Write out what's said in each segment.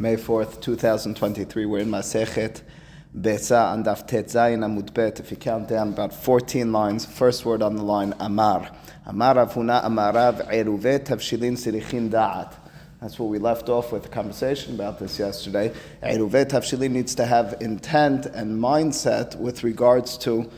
May 4th, 2023. We're in Masechet Besa and Daf Tetzayin Amud Bet. If you count down about 14 lines, first word on the line, Amar. Amar Avuna Amarav Eruve Tavshilin Sirichin Da'at. That's what we left off with a conversation about this yesterday. Eruve Tavshilin needs to have intent and mindset with regards to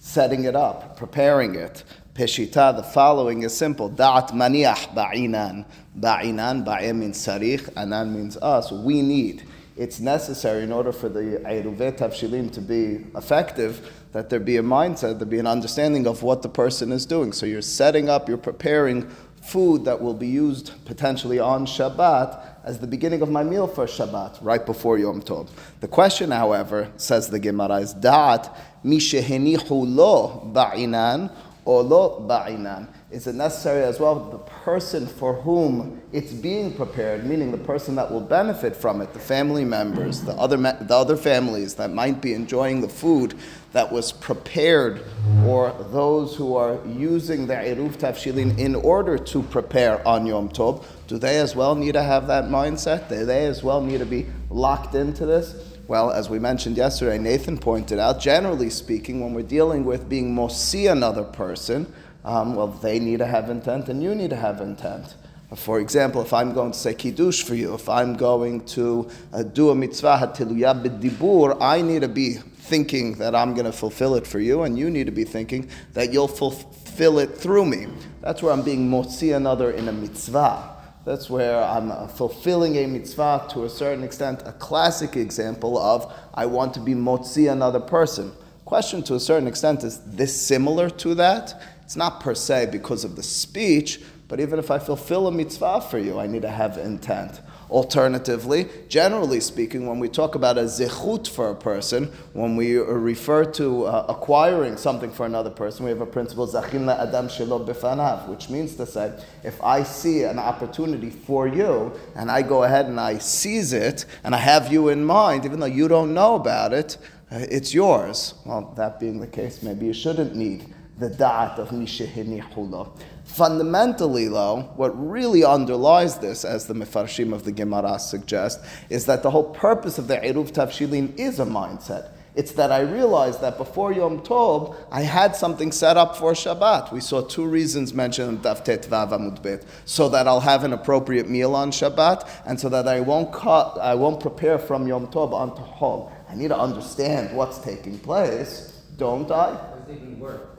setting it up, preparing it. Peshita, the following is simple. Da'at maniach ba'inan. Ba'inan, ba'im means sarich, anan means us. We need. It's necessary in order for the Eiruvet Tavshilim to be effective that there be a mindset, there be an understanding of what the person is doing. So you're setting up, you're preparing food that will be used potentially on Shabbat as the beginning of my meal for Shabbat, right before Yom Tov. The question, however, says the Gemara, is Da'at mishehenichu lo ba'inan or lo ba'inan. Is it necessary as well the person for whom it's being prepared, meaning the person that will benefit from it, the family members, the other, the other families that might be enjoying the food that was prepared, or those who are using the Eruv Tafshilin in order to prepare on Yom Tov, do they as well need to have that mindset? Do they as well need to be locked into this? Well, as we mentioned yesterday, Nathan pointed out, generally speaking, when we're dealing with being mosi another person, um, well, they need to have intent and you need to have intent. For example, if I'm going to say kiddush for you, if I'm going to uh, do a mitzvah hatiluya b'dibur, I need to be thinking that I'm going to fulfill it for you, and you need to be thinking that you'll fulfill it through me. That's where I'm being motzi another in a mitzvah. That's where I'm fulfilling a mitzvah to a certain extent. A classic example of I want to be motzi another person. Question to a certain extent is this similar to that? It's not per se because of the speech, but even if I fulfill a mitzvah for you, I need to have intent. Alternatively, generally speaking, when we talk about a zechut for a person, when we refer to uh, acquiring something for another person, we have a principle zachin adam shelo befanav, which means to say, if I see an opportunity for you and I go ahead and I seize it and I have you in mind, even though you don't know about it, uh, it's yours. Well, that being the case, maybe you shouldn't need the da'at of mishehinichula. Fundamentally, though, what really underlies this, as the Mefarshim of the Gemara suggest, is that the whole purpose of the Eruv Tavshilin is a mindset. It's that I realized that before Yom Tov, I had something set up for Shabbat. We saw two reasons mentioned in Daftet Vav Amud Bet. So that I'll have an appropriate meal on Shabbat, and so that I won't cut, I won't prepare from Yom Tov onto Hol. I need to understand what's taking place, don't I? It's taking work.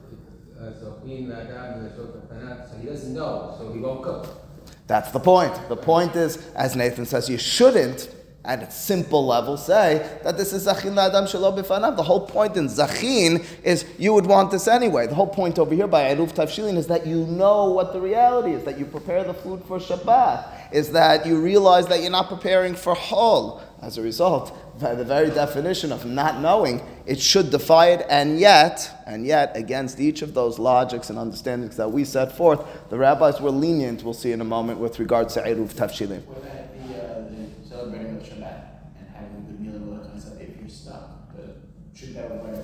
So Adam he doesn't know, so he won't cook. That's the point. The point is, as Nathan says, you shouldn't, at a simple level, say that this is zachin la'adam shelo b'fanav. The whole point in zachin is you would want this anyway. The whole point over here by Eruv Tavshilin is that you know what the reality is, that you prepare the food for Shabbat, is that you realize that you're not preparing for Hol. As a result, by the very definition of not knowing, it should defy it, and yet, and yet, against each of those logics and understandings that we set forth, the rabbis were lenient, we'll see in a moment, with regards to Eruv Tafshilim. Uh? Should that?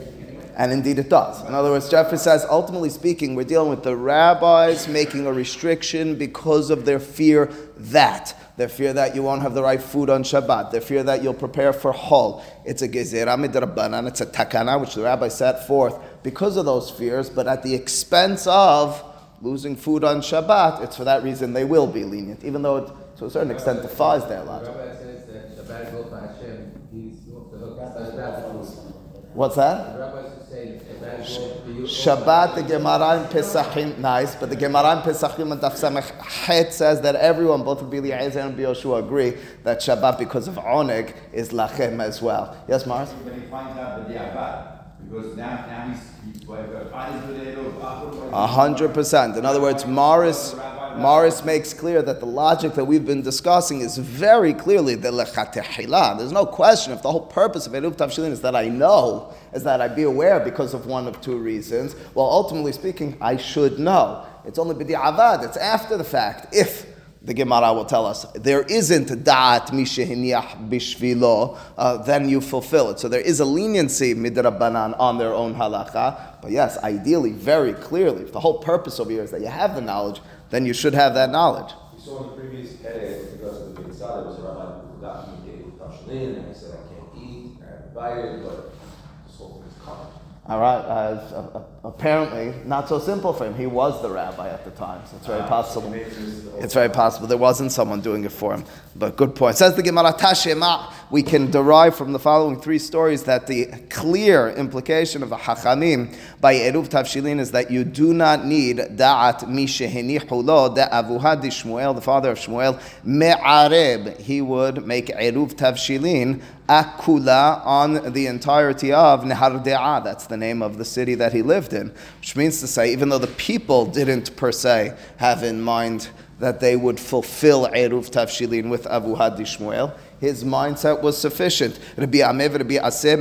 And indeed it does. In other words, Jeffrey says, ultimately speaking, we're dealing with the rabbis making a restriction because of their fear that they fear that you won't have the right food on Shabbat. They fear that you'll prepare for Hol. It's a gezerah midrabanan. It's a takana which the rabbi set forth because of those fears, but at the expense of losing food on Shabbat. It's for that reason they will be lenient, even though it to a certain extent defies their logic. The rabbi says that Shabbat is by Hashem. He's off the hook. That's bad What's that? The rabbis are saying Shabbat is for you. Shabbat, the Gemara in Pesachim, nice, but the Gemara in Pesachim and Daf Het says that everyone, both Rabbi Eliezer and Yoshua, agree that Shabbat, because of Oneg, is Lachem as well. Yes, Mars? But he finds out the Diabat, because now, now he's, he's, A hundred percent. In other words, Morris, Morris makes clear that the logic that we've been discussing is very clearly the lechatehila. There's no question if the whole purpose of Eruv Tavshilin is that I know, is that I be aware because of one of two reasons. Well, ultimately speaking, I should know. It's only b'di'avad. It's after the fact. If the Gemara will tell us there isn't da'at mishehiniach bishvilo, uh, then you fulfill it. So there is a leniency midrabanan on their own halacha. But yes, ideally, very clearly, if the whole purpose over here is that you have the knowledge, then you should have that knowledge. We saw in the previous with regards to the Beit Tzad, there was a rabbi who forgot to communicate Tavshalin, and I said I can't eat, I have invited, but this whole thing is covered. All right. Uh, apparently, not so simple for him. He was the rabbi at the time, so it's very Ah, possible. maybe this is the whole- It's very possible there wasn't someone doing it for him. But good point. Says the Gemara Tashema. We can derive from the following three stories that the clear implication of a hachamim by eruv tavshilin is that you do not need da'at mishehenihu lo da'avuha di Shmuel, the father of Shmuel, me'areb. He would make eruv tavshilin akula on the entirety of Nehardea. That's the name of the city that he lived in, which means to say, even though the people didn't per se have in mind that they would fulfill Eruv Tavshilin with Abu Hadi Shmuel, his mindset was sufficient. Rabbi Ami, Rabbi Assi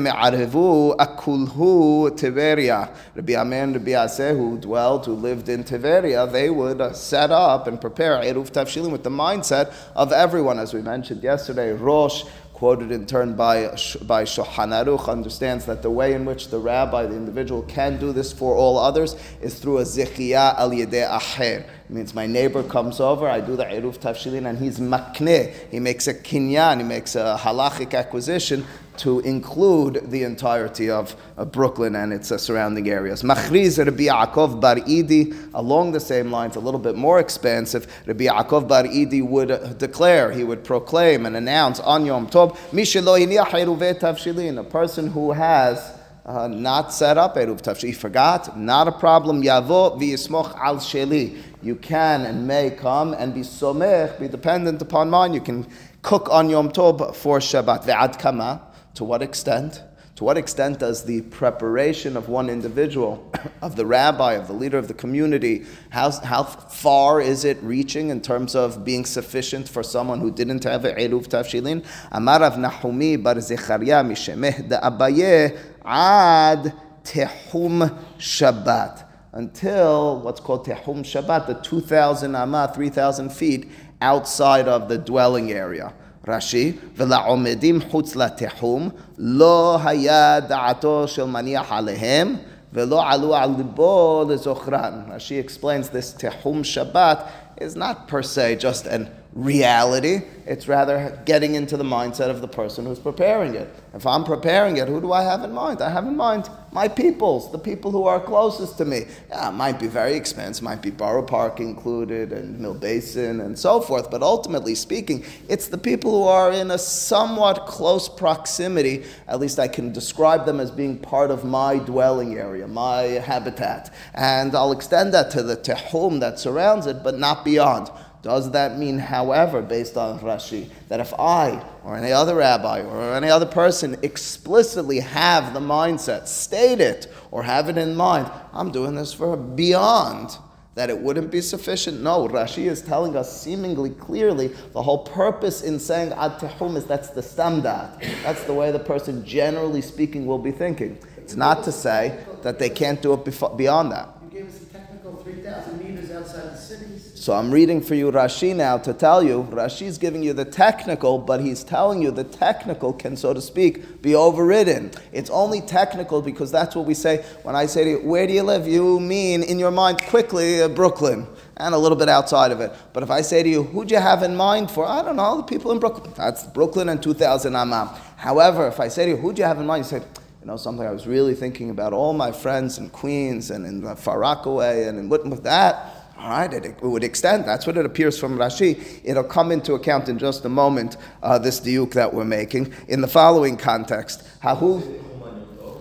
akulhu Tiberia. Rabbi Ami and Rabbi Assi, who dwelled, who lived in Tiberia, they would uh, set up and prepare Eruv Tavshilin with the mindset of everyone, as we mentioned yesterday. Rosh, quoted in turn by, by Shulchan Aruch, understands that the way in which the rabbi, the individual, can do this for all others is through a zichiyah al yedei acher. It means my neighbor comes over, I do the eruv tafshilin, and he's makne. He makes a kinyan, he makes a halachic acquisition to include the entirety of, of Brooklyn and its uh, surrounding areas. Machriz Rabbi Yaakov Bar Idi, along the same lines, a little bit more expansive, Rabbi Yaakov Bar Idi would uh, declare, he would proclaim and announce on Yom Tov, tavshilin, a person who has uh, not set up Eruv Tavshilin, he forgot, not a problem, Yavo v'yismoch al sheli. You can and may come and be somech, be dependent upon mine. You can cook on Yom Tov for Shabbat. Ve'ad kama, to what extent? To what extent does the preparation of one individual, of the rabbi, of the leader of the community, how, how far is it reaching in terms of being sufficient for someone who didn't have a Eruv Tavshilin? Amar Rav Nahumi bar Zechariah mishemeh da Abaye ad tehum Shabbat. Until what's called tehum Shabbat, the 2,000 amah, 3,000 feet outside of the dwelling area. רש"י, ולעומדים חוץ לתחום, לא היה דעתו של מניח עליהם, ולא עלו על ליבו לזוכרן. Rashi explains this tehum Shabbat is not per se just an reality, it's rather getting into the mindset of the person who's preparing it. If I'm preparing it, who do I have in mind? I have in mind my peoples, the people who are closest to me. Yeah, it might be very expensive, might be Borough Park included and Mill Basin and so forth, but ultimately speaking, it's the people who are in a somewhat close proximity, at least I can describe them as being part of my dwelling area, my habitat. And I'll extend that to the tehum that surrounds it, but not beyond. Does that mean, however, based on Rashi, that if I or any other rabbi or any other person explicitly have the mindset, state it, or have it in mind, I'm doing this for beyond, that it wouldn't be sufficient? No, Rashi is telling us seemingly clearly the whole purpose in saying ad tehum is that's the stamdat. That's the way the person, generally speaking, will be thinking. It's not to say that they can't do it beyond that. You gave us the technical 3,000 meters outside the cities. So I'm reading for you Rashi now to tell you. Rashi's giving you the technical, but he's telling you the technical can, so to speak, be overridden. It's only technical because that's what we say when I say to you, Where do you live? You mean in your mind quickly uh, Brooklyn and a little bit outside of it. But if I say to you, Who'd you have in mind for? I don't know, the people in Brooklyn. That's Brooklyn and 2000 Amam. However, if I say to you, Who'd you have in mind? You say, you know, something I was really thinking about all my friends in Queens and in Far Rockaway and in what with that. All right, it, it would extend. That's what it appears from Rashi. It'll come into account in just a moment, uh, this diuk that we're making, in the following context. Hahu,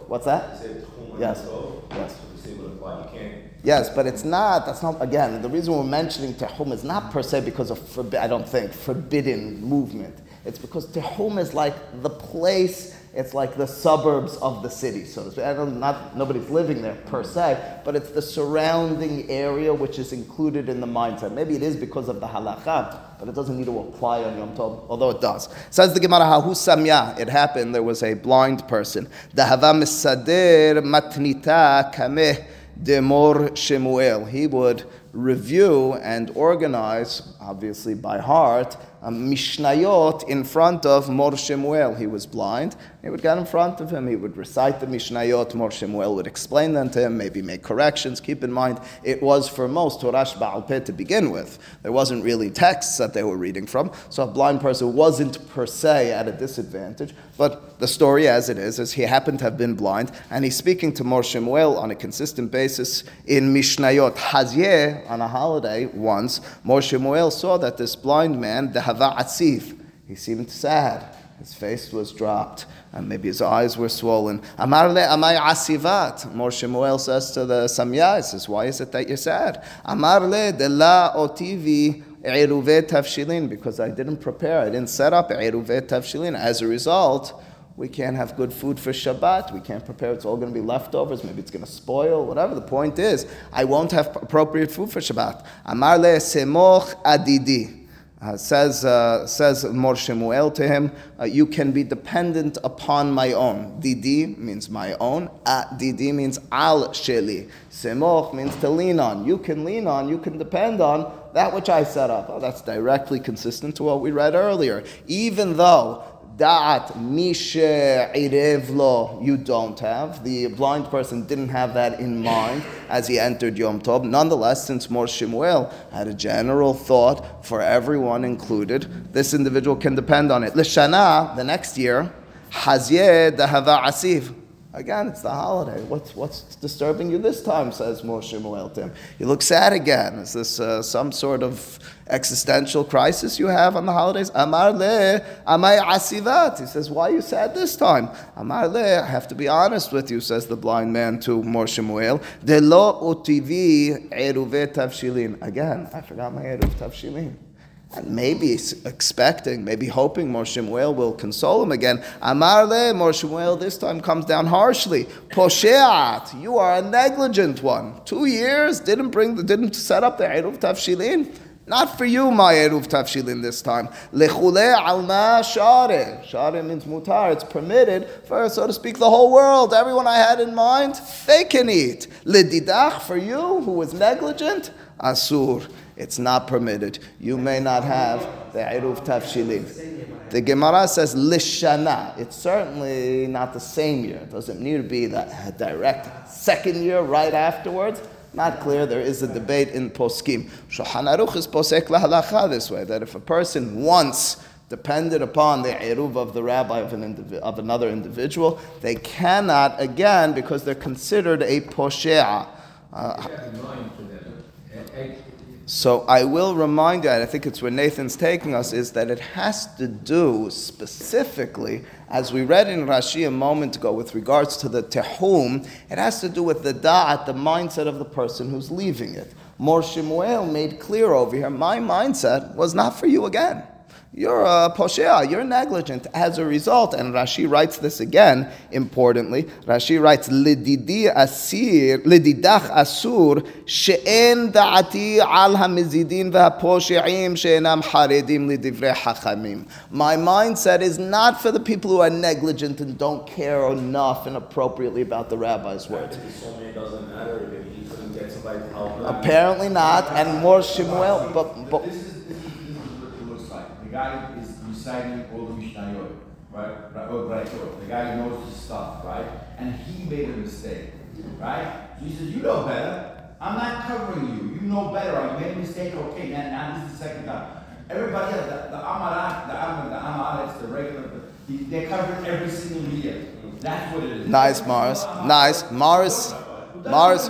what's that? Yes. Yes. Yes, but it's not, that's not, again, the reason we're mentioning Tehum is not per se because of, forbi- I don't think, forbidden movement. It's because Tehum is like the place, it's like the suburbs of the city. So to speak. I don't, not, nobody's living there per mm-hmm. se, but it's the surrounding area which is included in the mindset. Maybe it is because of the halacha, but it doesn't need to apply on Yom Tov, although it does. Says the Gemara, Hahu Samya. It happened, there was a blind person. Dahava misadir matnita kameh demor Shemuel. He would review and organize, obviously by heart, a Mishnayot in front of Mor Shemuel. He was blind. He would get in front of him. He would recite the Mishnayot. Mor Shemuel would explain them to him, maybe make corrections. Keep in mind, it was for most Torah Baal Peh to begin with. There wasn't really texts that they were reading from, so a blind person wasn't per se at a disadvantage. But the story as it is, is he happened to have been blind, and he's speaking to Mor Shemuel on a consistent basis in Mishnayot. Hazyeh, on a holiday once, Mor Shemuel saw that this blind man, the Hava Atzif, he seemed sad. His face was dropped, and maybe his eyes were swollen. Amar le amay asivat. Mor Shemuel says to the Samya, he says, Why is it that you're sad? Amar le de la otivi eruvet tavshilin, because I didn't prepare, I didn't set up eruvet tavshilin. As a result, we can't have good food for Shabbat. We can't prepare. It's all going to be leftovers. Maybe it's going to spoil. Whatever the point is, I won't have appropriate food for Shabbat. Amar le semoch adidi. Uh, says uh, says Mor Shemuel to him, uh, you can be dependent upon my own. Didi means my own. Didi means al sheli. Semoch means to lean on. You can lean on. You can depend on that which I set up. Oh, that's directly consistent to what we read earlier. Even though Da'at mishe irevlo, you don't have. The blind person didn't have that in mind as he entered Yom Tov. Nonetheless, since Mor Shemuel had a general thought for everyone included, this individual can depend on it. L'shana, the next year, Hazyeh dahava asif. Again, it's the holiday. What's, what's disturbing you this time, says Mor Shemuel to him. You look sad again. Is this uh, some sort of existential crisis you have on the holidays? Amar le, amay asivat. He says, why are you sad this time? Amar le, I have to be honest with you, says the blind man to Mor Shemuel. De lo utivi eruve tavshilin. Again, I forgot my eruv tavshilin and maybe expecting, maybe hoping Mor Shemuel will console him again. Amar le, Mor Shemuel this time comes down harshly. Posheat, you are a negligent one. Two years didn't bring, didn't set up the Eruv Tafshilin. Not for you, my Eruv Tafshilin this time. Lechule alma share. Share means mutar. It's permitted for, so to speak, the whole world. Everyone I had in mind, they can eat. Lididach, for you, who was negligent, asur it's not permitted. You may not have the Eruv Tafshilin. The Gemara says Lishana. It's certainly not the same year. It doesn't need to be that direct second year right afterwards. Not clear. There is a debate in Poskim. Shulchan Aruch is posek lahalacha this way that if a person once depended upon the eruv of the rabbi of, an indivi- of another individual, they cannot again because they're considered a poshea. Uh, so I will remind you, and I think it's where Nathan's taking us, is that it has to do specifically, as we read in Rashi a moment ago with regards to the tehum, it has to do with the da'at, the mindset of the person who's leaving it. Mor Shemuel made clear over here, my mindset was not for you again you're a poshea, you're negligent. As a result, and Rashi writes this again importantly, Rashi writes, Lididi asir, lididach asur, she'en da'ati al hamizidin v'haposhe'im she'enam haredim lidivrei hachamim. My mindset is not for the people who are negligent and don't care enough and appropriately about the rabbi's words. Apparently not, and more Shemuel, but, but guy is reciting all the Mishnayot, right? Right, The guy knows his stuff, right? And he made a mistake, right? So he says, You know better. I'm not covering you. You know better. You made a mistake. Okay, now, now this is the second time. Everybody else, the, the Amarat, the Amar, the Amaret, the regular, the, they're covered every single year. That's what it is. Nice, Morris. Nice. Morris. Mars,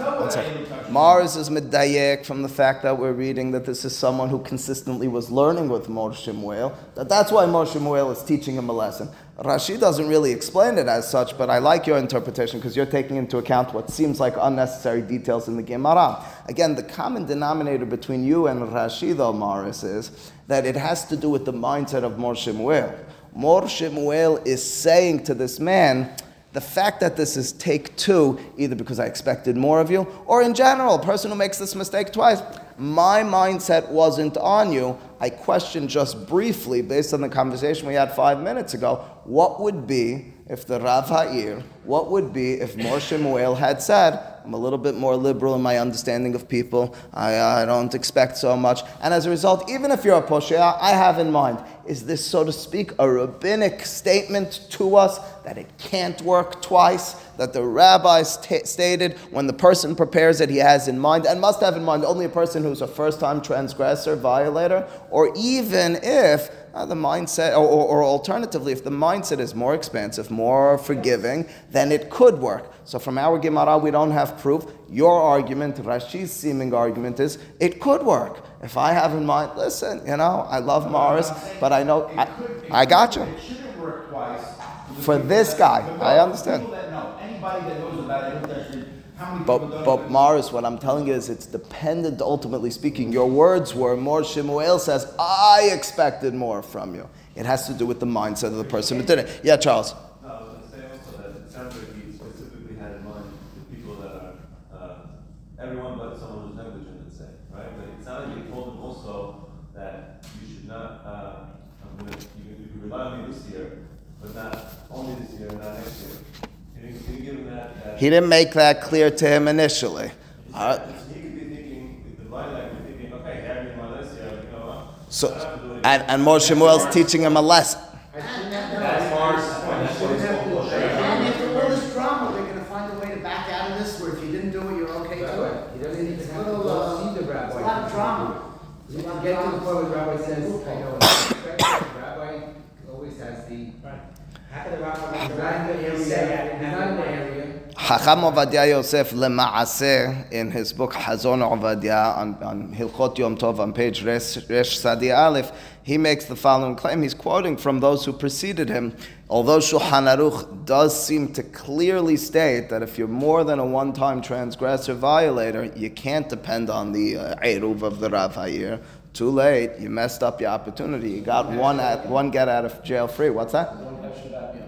Mars is medayek from the fact that we're reading that this is someone who consistently was learning with Mor Shemuel. That that's why Mor Shemuel is teaching him a lesson. Rashi doesn't really explain it as such, but I like your interpretation because you're taking into account what seems like unnecessary details in the Gemara. Again, the common denominator between you and Rashi, though, Morris, is that it has to do with the mindset of Mor Shemuel. Mor Shemuel is saying to this man, the fact that this is take two, either because I expected more of you, or in general, a person who makes this mistake twice, My mindset wasn't on you. I questioned just briefly, based on the conversation we had five minutes ago, what would be if the Rav Ha'ir, what would be if Mor Shemuel had said, I'm a little bit more liberal in my understanding of people. I, I don't expect so much. And as a result, even if you're a Poshea, I have in mind, is this, so to speak, a rabbinic statement to us that it can't work twice? That the rabbis t- stated when the person prepares it, he has in mind, and must have in mind only a person who's a first time transgressor, violator, or even if uh, the mindset, or, or, or, alternatively, if the mindset is more expansive, more forgiving, then it could work. So from our Gemara, we don't have proof. Your argument, Rashi's seeming argument is it could work. If I have in mind, listen, you know, I love Morris, but I know, I, I got you. It shouldn't work twice. For this guy, I understand. People that know, anybody that knows about it, how many But, but? Morris, what I'm telling you is it's dependent, ultimately speaking. Your words were more, Shemuel says, I expected more from you. It has to do with the mindset of the person who did it. Yeah, Charles. No, I was going to say also that it sounds like he specifically had in mind the people that are, uh, everyone but someone who's negligent, let's say, right? But it sounded like he told him also that you should not, uh, I'm gonna, you can, you can rely on me this year, but not only this year, not next year. He didn't, he didn't give him that, that. He didn't make that clear to him initially. Uh, He could be thinking, the blind guy could be thinking, okay, have me in my list here, you know what? so, I don't have to do it and, and Mor Shemuel's teaching him a lesson. That's Mars' point, that's what it's called. And after all this drama, they're gonna find a way to back out of this, where if you didn't do it, you're okay That's to right. it. He doesn't need to It's a have to little, go uh, see the rabbi. It's a lot of drama. You can get to the point where the rabbi says, I know, the rabbi always has the. How can the rabbi He's be not in the area, He said I didn't he's have not in the the money. area. Chacham Ovadia Yosef Lema'aseh in his book Hazon Ovadia on, on Hilchot Yom Tov on page Resh, Resh Sadi Aleph, he makes the following claim. He's quoting from those who preceded him. Although Shulchan Aruch does seem to clearly state that if you're more than a one-time transgressor violator, you can't depend on the uh, Eruv of the Rav Hayir. Too late. You messed up your opportunity. You got one at one get out of jail free. What's that?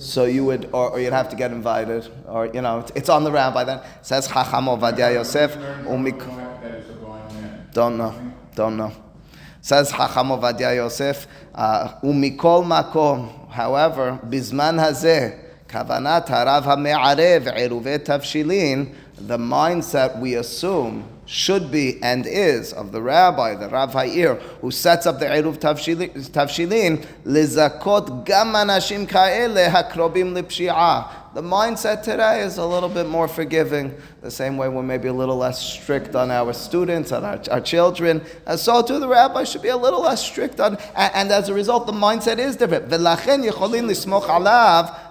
So you would, or, or you'd have to get invited, or you know, it's, on the rabbi then. Says Chacham Ovadia Yosef, umik. Don't know, don't know. Says Chacham Ovadia Yosef, uh, umikol makom. However, bizman hazeh, kavanat harav hame'arev eruvet tavshilin, the mindset we assume should be and is of the rabbi, the Rav Ha'ir, who sets up the Eruv Tavshilin, lizakot gam anashim ka'ele hakrobim lipshi'ah. The mindset today is a little bit more forgiving, the same way we're maybe a little less strict on our students, on our, our children. And so too, the rabbi should be a little less strict on, and, and as a result, the mindset is different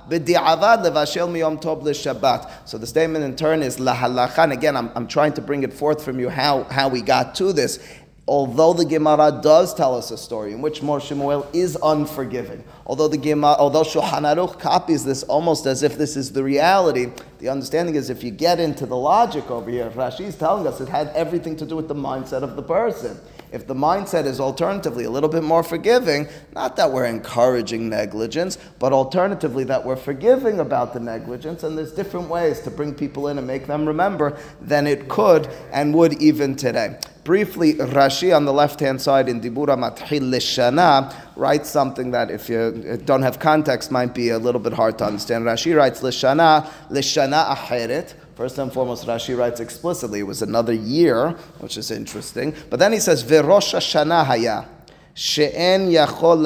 b'di'avad levashel miyom tov shabbat. So the statement in turn is lahalacha. And again, I'm, I'm trying to bring it forth from you how, how we got to this although the Gemara does tell us a story in which Mor Shemuel is unforgiving, although the Gemara, although Shulchan Aruch copies this almost as if this is the reality, the understanding is if you get into the logic over here, Rashi is telling us it had everything to do with the mindset of the person. If the mindset is alternatively a little bit more forgiving, not that we're encouraging negligence, but alternatively that we're forgiving about the negligence, and there's different ways to bring people in and make them remember than it could and would even today. Briefly, Rashi on the left hand side in Dibura Mathil Lishana writes something that, if you don't have context, might be a little bit hard to understand. Rashi writes Lishana, Lishana Aheret. First and foremost, Rashi writes explicitly it was another year, which is interesting. But then he says, haya, she'en yachol.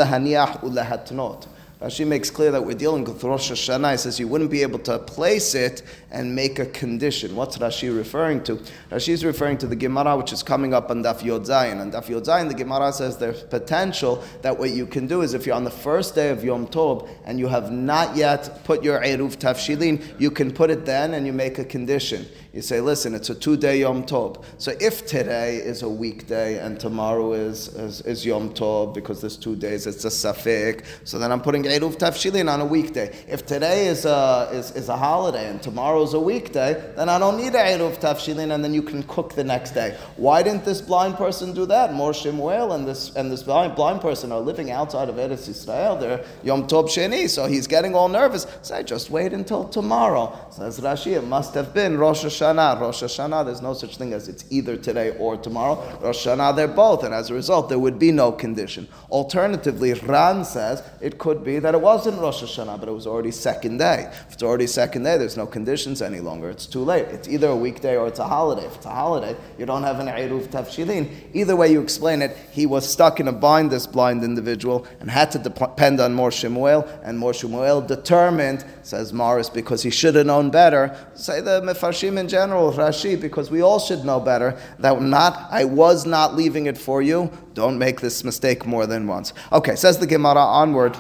Rashi makes clear that we're dealing with Rosh Hashanah. He says you wouldn't be able to place it and make a condition. What's Rashi referring to? Rashi is referring to the Gemara, which is coming up on Daf Yod Zayin. On Daf Yod Zayin, the Gemara says there's potential that what you can do is if you're on the first day of Yom Tov and you have not yet put your Eruv Tafshilin, you can put it then and you make a condition. You say, listen, it's a two-day Yom Tov. So if today is a weekday and tomorrow is, is, is Yom Tov, because there's two days, it's a Safik. so then I'm putting Eruv Tafshilin on a weekday. If today is a, is, is a holiday and tomorrow is a weekday, then I don't need Eruv Tafshilin and then you can cook the next day. Why didn't this blind person do that? Mor Shemuel and this, and this blind, blind person are living outside of Eretz Yisrael. They're Yom Tov Sheni, so he's getting all nervous. Say, just wait until tomorrow. Says Rashi, it must have been Rosh Hashanah. Rosh Hashanah, there's no such thing as it's either today or tomorrow. Rosh Hashanah, they're both, and as a result, there would be no condition. Alternatively, Ran says it could be that it wasn't Rosh Hashanah, but it was already second day. If it's already second day, there's no conditions any longer. It's too late. It's either a weekday or it's a holiday. If it's a holiday, you don't have an Eruv Tafshilin. Either way you explain it, he was stuck in a bind, this blind individual, and had to depend on Mor Shemuel, and Mor Shemuel determined, says Morris, because he should have known better. Say the Mefarshim in general, Rashi, because we all should know better, that not, I was not leaving it for you. Don't make this mistake more than once. Okay, says the Gemara onward.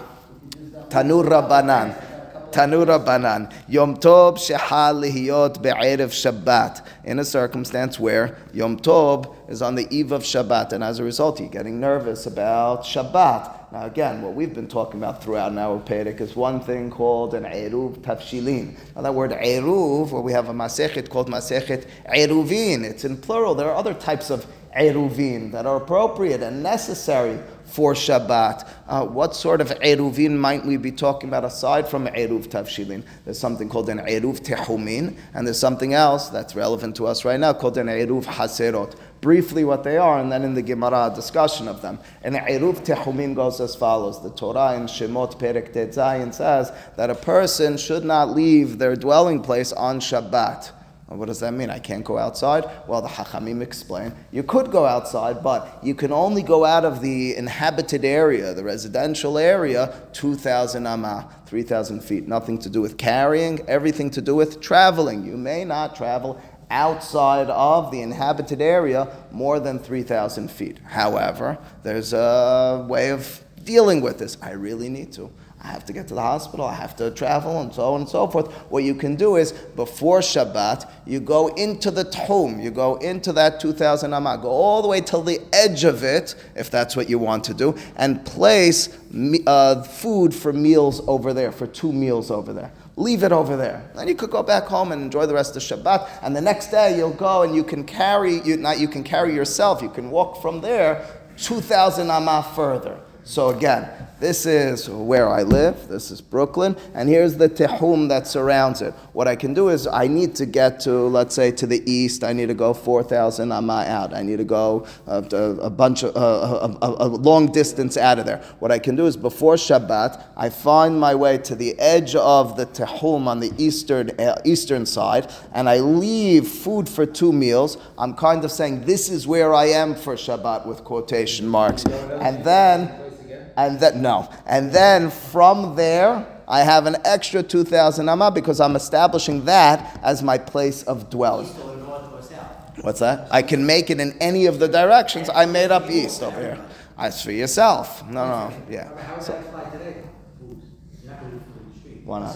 Tanu Rabbanan. Tanu Rabbanan. Yom Tov shehal be'erev Shabbat. In a circumstance where Yom Tov is on the eve of Shabbat, and as a result, you're getting nervous about Shabbat. Now, again, what we've been talking about throughout our Perek is one thing called an Eruv Tafshilin. Now, that word Eruv, where we have a Masechet called Masechet Eruvin, it's in plural. There are other types of Eruvin that are appropriate and necessary for Shabbat. Uh, what sort of Eruvin might we be talking about aside from Eruv Tavshilin? There's something called an Eruv Tehumin, and there's something else that's relevant to us right now called an Eruv Haserot. Briefly, what they are, and then in the Gemara, discussion of them. And Eruv Tehumin goes as follows. The Torah in Shemot Perek Tetzayin says that a person should not leave their dwelling place on Shabbat. What does that mean? I can't go outside? Well, the Hachamim explain you could go outside, but you can only go out of the inhabited area, the residential area, 2,000 amah, 3,000 feet. Nothing to do with carrying, everything to do with traveling. You may not travel outside of the inhabited area more than 3,000 feet. However, there's a way of dealing with this. I really need to. I have to get to the hospital, I have to travel, and so on and so forth. What you can do is, before Shabbat, you go into the tehum, you go into that 2,000 amah, go all the way till the edge of it, if that's what you want to do, and place uh, food for meals over there, for two meals over there. Leave it over there. Then you could go back home and enjoy the rest of Shabbat. And the next day you'll go and you can carry, you, not you can carry yourself, you can walk from there 2,000 amah further. So again, this is where I live. This is Brooklyn, and here's the tehum that surrounds it. What I can do is I need to get to, let's say, to the east. I need to go 4,000 amah out. I need to go a, a bunch of a, a, a, long distance out of there. What I can do is before Shabbat, I find my way to the edge of the tehum on the eastern uh, eastern side, and I leave food for two meals. I'm kind of saying this is where I am for Shabbat with quotation marks, and then and then no, and then from there I have an extra two thousand amma because I'm establishing that as my place of dwelling. What's that? I can make it in any of the directions. I made up east over here. As for yourself, no, no, yeah. So, why not?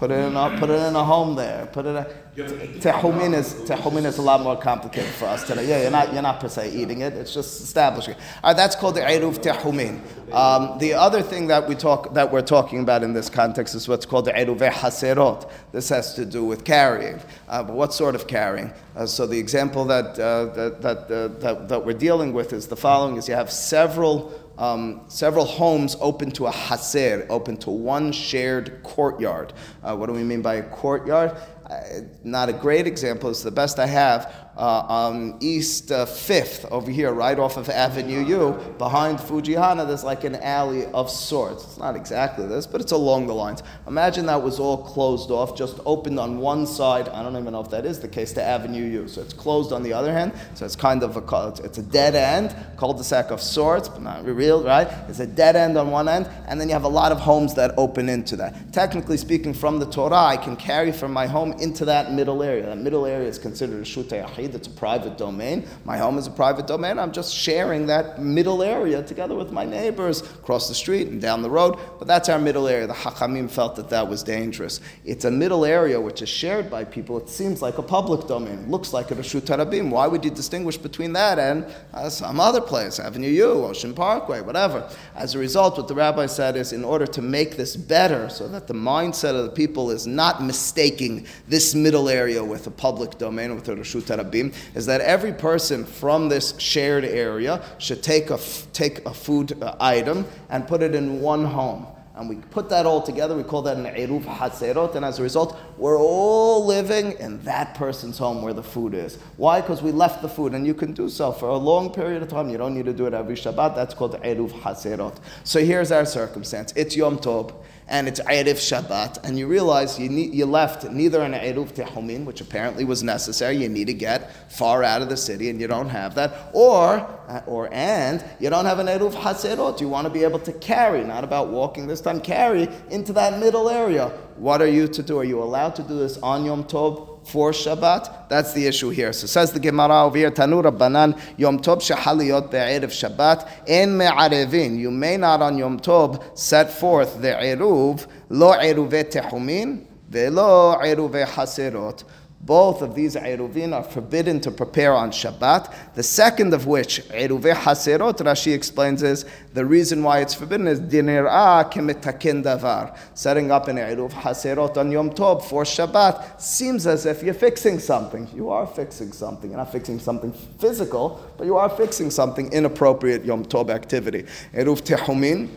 Put it in a, put it in a home there. Put it. Tehumin is tehumin is a lot more complicated for us today. Yeah, you're not you're not per se eating it. It's just establishing. All right, that's called the eruv tehumin. Um, the other thing that we talk that we're talking about in this context is what's called the eruv haserot. This has to do with carrying. Uh, but what sort of carrying? Uh, so the example that uh, that that, uh, that that we're dealing with is the following: is you have several um, several homes open to a haser, open to one shared courtyard. Uh, what do we mean by a courtyard? Uh, not a great example, it's the best I have uh, on East uh, 5th over here, right off of Avenue U, behind Fujihana, there's like an alley of sorts. It's not exactly this, but it's along the lines. Imagine that was all closed off, just opened on one side. I don't even know if that is the case to Avenue U. So it's closed on the other hand. So it's kind of a it's a dead end, cul-de-sac of sorts, but not real, right? It's a dead end on one end, and then you have a lot of homes that open into that. Technically speaking, from the Torah, I can carry from my home into that middle area. That middle area is considered a shutei that's a private domain. My home is a private domain. I'm just sharing that middle area together with my neighbors across the street and down the road. But that's our middle area. The Hachamim felt that that was dangerous. It's a middle area which is shared by people. It seems like a public domain. Looks like a Rashut Harabim. Why would you distinguish between that and uh, some other place, Avenue U, Ocean Parkway, whatever? As a result, what the rabbi said is in order to make this better so that the mindset of the people is not mistaking this middle area with a public domain, with a Rashut Harabim, is that every person from this shared area should take a, take a food uh, item and put it in one home. And we put that all together, we call that an Eruv Haserot, and as a result, we're all living in that person's home where the food is. Why? Because we left the food, and you can do so for a long period of time. You don't need to do it every Shabbat. That's called Eruv Haserot. So here's our circumstance it's Yom Tov and it's Erev Shabbat, and you realize you, need, you left neither an Eruv Tehumin, which apparently was necessary, you need to get far out of the city, and you don't have that, or, uh, or and, you don't have an Eruv Haserot, you want to be able to carry, not about walking this time, carry into that middle area. What are you to do? Are you allowed to do this on Yom Tov? For Shabbat? That's the issue here. So says the Gemara over here, Tanu Rabbanan, Yom Tov shehaliyot be'erev Shabbat, en me'arevin. You may not on Yom Tov set forth the eruv, lo eruve tehumin, ve'lo eruve haserot. Both of these eruvin are forbidden to prepare on Shabbat. The second of which, eruve haserot, Rashi explains is the reason why it's forbidden is dinirah kemetakin davar. Setting up an eruv haserot on Yom Tov for Shabbat seems as if you're fixing something. You are fixing something. You're not fixing something physical, but you are fixing something inappropriate Yom Tov activity. Eruv tehumin.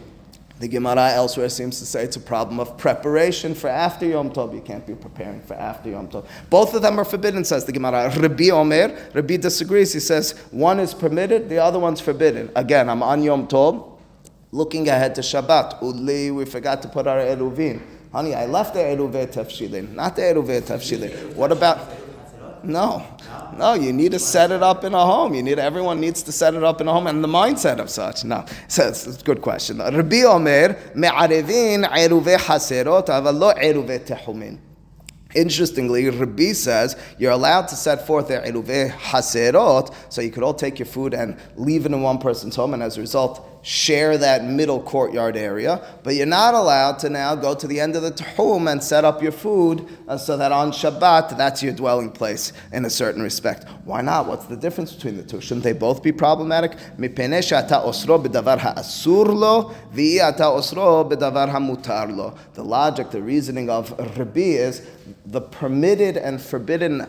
The Gemara elsewhere seems to say it's a problem of preparation for after Yom Tov. You can't be preparing for after Yom Tov. Both of them are forbidden, says the Gemara. Rabbi Omer, Rabbi disagrees. He says one is permitted, the other one's forbidden. Again, I'm on Yom Tov, looking ahead to Shabbat. Uli, we forgot to put our eruvin. Honey, I left the eruvet tefshilin, not the eruvet tefshilin. What about? No, no. You need to set it up in a home. You need everyone needs to set it up in a home, and the mindset of such. No, so it's, it's a good question. Rabbi Omer me'arevin eruve haserot, aval lo eruve tehumin. Interestingly, Rabbi says you're allowed to set forth the eruve haserot, so you could all take your food and leave it in one person's home, and as a result, share that middle courtyard area, but you're not allowed to now go to the end of the tehum and set up your food uh, so that on Shabbat, that's your dwelling place in a certain respect. Why not? What's the difference between the two? Shouldn't they both be problematic? The logic, the reasoning of Rabbi is the permitted and forbidden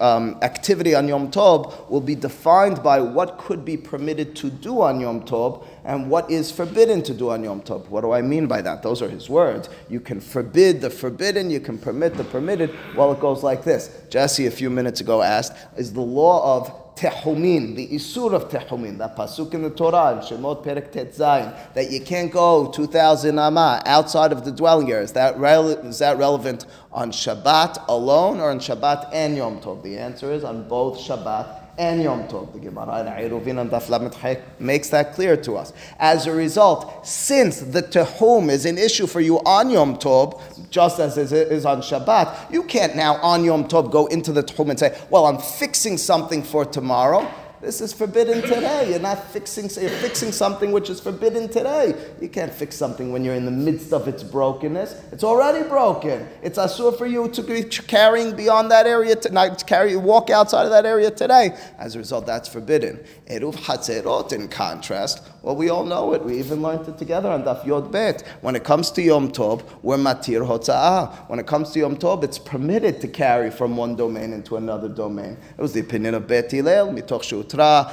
um, activity on Yom Tov will be defined by what could be permitted to do on Yom Tov and what is forbidden to do on Yom Tov. What do I mean by that? Those are his words. You can forbid the forbidden, you can permit the permitted. Well, it goes like this. Jesse, a few minutes ago, asked Is the law of tehumin, the isur of tehumin, that pasuk in the Torah, in Shemot Perek Tet Zayin, that you can't go 2,000 amah outside of the dwelling area. Is that, rele- is that relevant on Shabbat alone or on Shabbat and Yom Tov? The answer is on both Shabbat and Yom Tov. The Gemara in Eruvin and Daf makes that clear to us. As a result, since the tehum is an issue for you on Yom Tov, just as it is on Shabbat, you can't now on Yom Tov go into the tehum and say, "Well, I'm fixing something for tomorrow." This is forbidden today. You're not fixing. You're fixing something which is forbidden today. You can't fix something when you're in the midst of its brokenness. It's already broken. It's asur for you to be carrying beyond that area. To, carry, walk outside of that area today. As a result, that's forbidden. Eruv hatzerot, in contrast, well, we all know it. We even learned it together on Daf Yod Bet. When it comes to Yom Tov, we're matir hotza'ah. When it comes to Yom Tov, it's permitted to carry from one domain into another domain. It was the opinion of Bet Hillel, mitoch שהותרה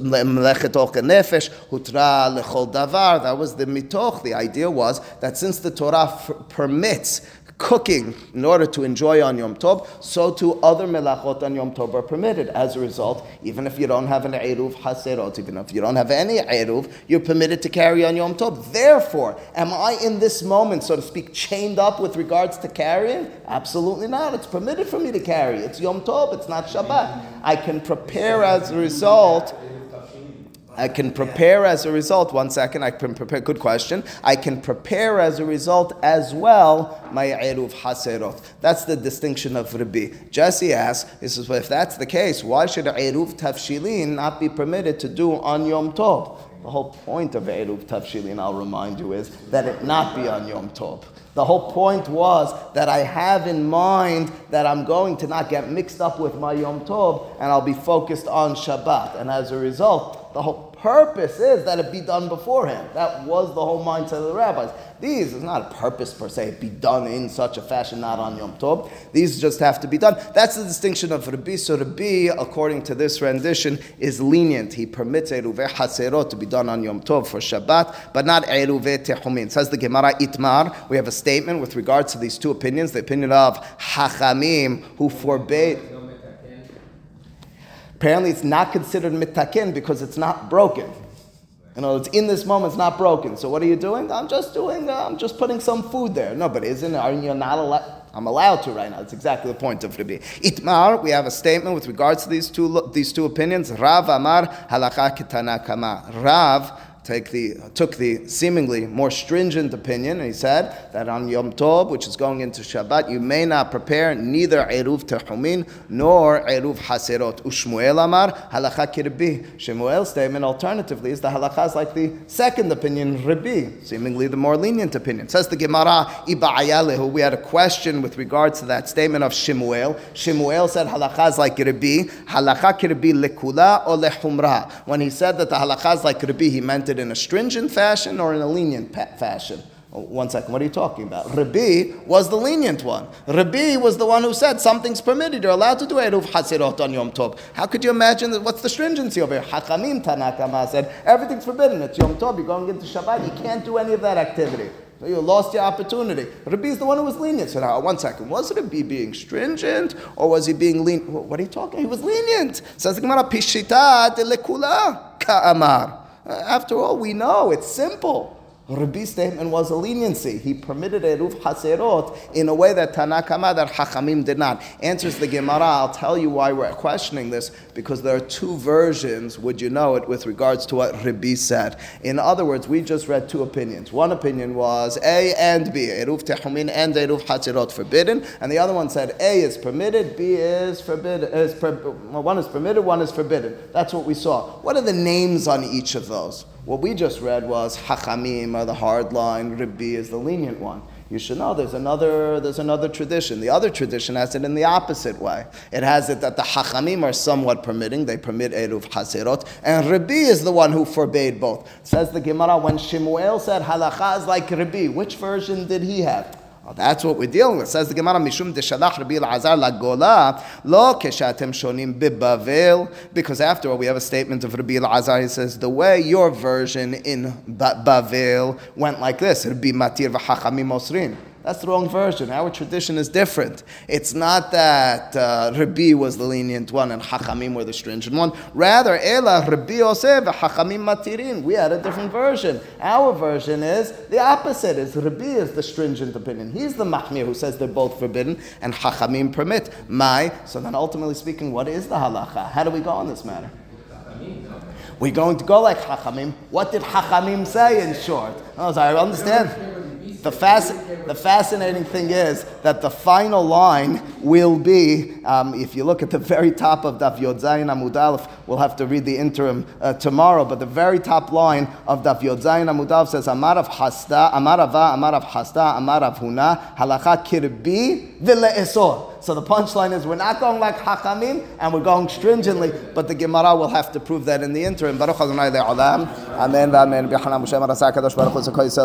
למלאכת אוכל נפש, הותרה לכל דבר. That was the mitoch. The idea was that since the Torah f- permits cooking in order to enjoy on Yom Tov, so too other melachot on Yom Tov are permitted. As a result, even if you don't have an eruv haserot, even if you don't have any eruv, you're permitted to carry on Yom Tov. Therefore, am I in this moment, so to speak, chained up with regards to carrying? Absolutely not. It's permitted for me to carry. It's Yom Tov. It's not Shabbat. I can prepare as a result. I can prepare as a result. One second, I can prepare. Good question. I can prepare as a result as well my eruv haserot. That's the distinction of Rabbi. Jesse asks, he says, well, if that's the case, why should eruv tafshilin not be permitted to do on Yom Tov? The whole point of eruv tafshilin, I'll remind you, is that it not be on Yom Tov. The whole point was that I have in mind that I'm going to not get mixed up with my Yom Tov and I'll be focused on Shabbat. And as a result, the whole purpose is that it be done beforehand. That was the whole mindset of the rabbis. These is not a purpose per se, be done in such a fashion, not on Yom Tov. These just have to be done. That's the distinction of Rabbi. So Rabbi, according to this rendition, is lenient. He permits Eruve Haserot to be done on Yom Tov for Shabbat, but not Eruve Tehumin. Says the Gemara Itmar, we have a statement with regards to these two opinions, the opinion of Hachamim, who forbade. Apparently it's not considered mitakin because it's not broken. You know, it's in this moment, it's not broken. So what are you doing? I'm just doing, uh, I'm just putting some food there. No, but isn't, are you not allowed? I'm allowed to right now. That's exactly the point of Rabbi. Itmar, we have a statement with regards to these two, these two opinions. Rav Amar, halakha kitana kama. Rav take the, took the seemingly more stringent opinion, and he said that on Yom Tov, which is going into Shabbat, you may not prepare neither Eruv Tehumin nor Eruv Haserot. Ushmuel Amar, halacha kirbi. Shemuel's statement, alternatively, is the halacha is like the second opinion, Rabbi, seemingly the more lenient opinion. Says the Gemara, Iba'ayalehu, we had a question with regards to that statement of Shemuel. Shemuel said halacha is like Rabbi, halacha kirbi lekula or lehumra. When he said that the halacha is like Rabbi, he meant it in a stringent fashion or in a lenient fashion. Oh, one second, what are you talking about? Rabbi was the lenient one. Rabbi was the one who said something's permitted. You're allowed to do Eruv Hasirot on Yom Tov. How could you imagine that? What's the stringency over here? Hachamim Tanakama said everything's forbidden. It's Yom Tov. You're going into Shabbat. You can't do any of that activity. So you lost your opportunity. Rabbi is the one who was lenient. So now, one second, was Rabbi being stringent or was he being lenient? What are you talking? He was lenient. Says the Gemara, Pishita de lekula ka'amar. Uh, After all, we know it's simple. Rabbi's statement was a leniency. He permitted Eruv Haserot in a way that Tanakama, that Hachamim did not. Answers the Gemara, I'll tell you why we're questioning this, because there are two versions, would you know it, with regards to what Rabbi said. In other words, we just read two opinions. One opinion was A and B, Eruv Tehumin and Eruv Haserot forbidden, and the other one said A is permitted, B is forbidden, is per, one is permitted, one is forbidden. That's what we saw. What are the names on each of those? What we just read was Hachamim are the hard line, Rabbi is the lenient one. You should know there's another there's another tradition. The other tradition has it in the opposite way. It has it that the Hachamim are somewhat permitting, they permit Eruv Haserot, and Rabbi is the one who forbade both. Says the Gemara, when Shemuel said halacha is like Rabbi, which version did he have? Well, that's what we're dealing with. Says the Gemara, Mishum deshalach Rabbi Elazar lagola, lo keshatem shonim bibavel. Because after all, we have a statement of Rabbi Elazar. He says, the way your version in ba- Bavel went like this, Rabbi Matir v'chachamim osrin. That's the wrong version. Our tradition is different. It's not that uh, Rabbi was the lenient one and Hachamim were the stringent one. Rather, Ela Rabbi Yosef Hachamim Matirin. We had a different version. Our version is the opposite. Is Rabbi is the stringent opinion. He's the Mahmir who says they're both forbidden and Hachamim permit. My. So then, ultimately speaking, what is the halacha? How do we go on this matter? We're going to go like Hachamim. What did Hachamim say in short? Oh, I understand. The, the fascinating thing is that the final line will be, um, if you look at the very top of Daf Yod Zayin Amud Aleph, we'll have to read the interim uh, tomorrow, but the very top line of Daf Yod Zayin Amud Aleph says, Amar Rav Hisda, Amar Ava, Amar Rav Hisda, Amar Rav Huna, Halacha Kirbi, Vile So the punchline is we're not going like Hachamim and we're going stringently, but the Gemara will have to prove that in the interim. Baruch Adonai Le'olam. Amen v'amen.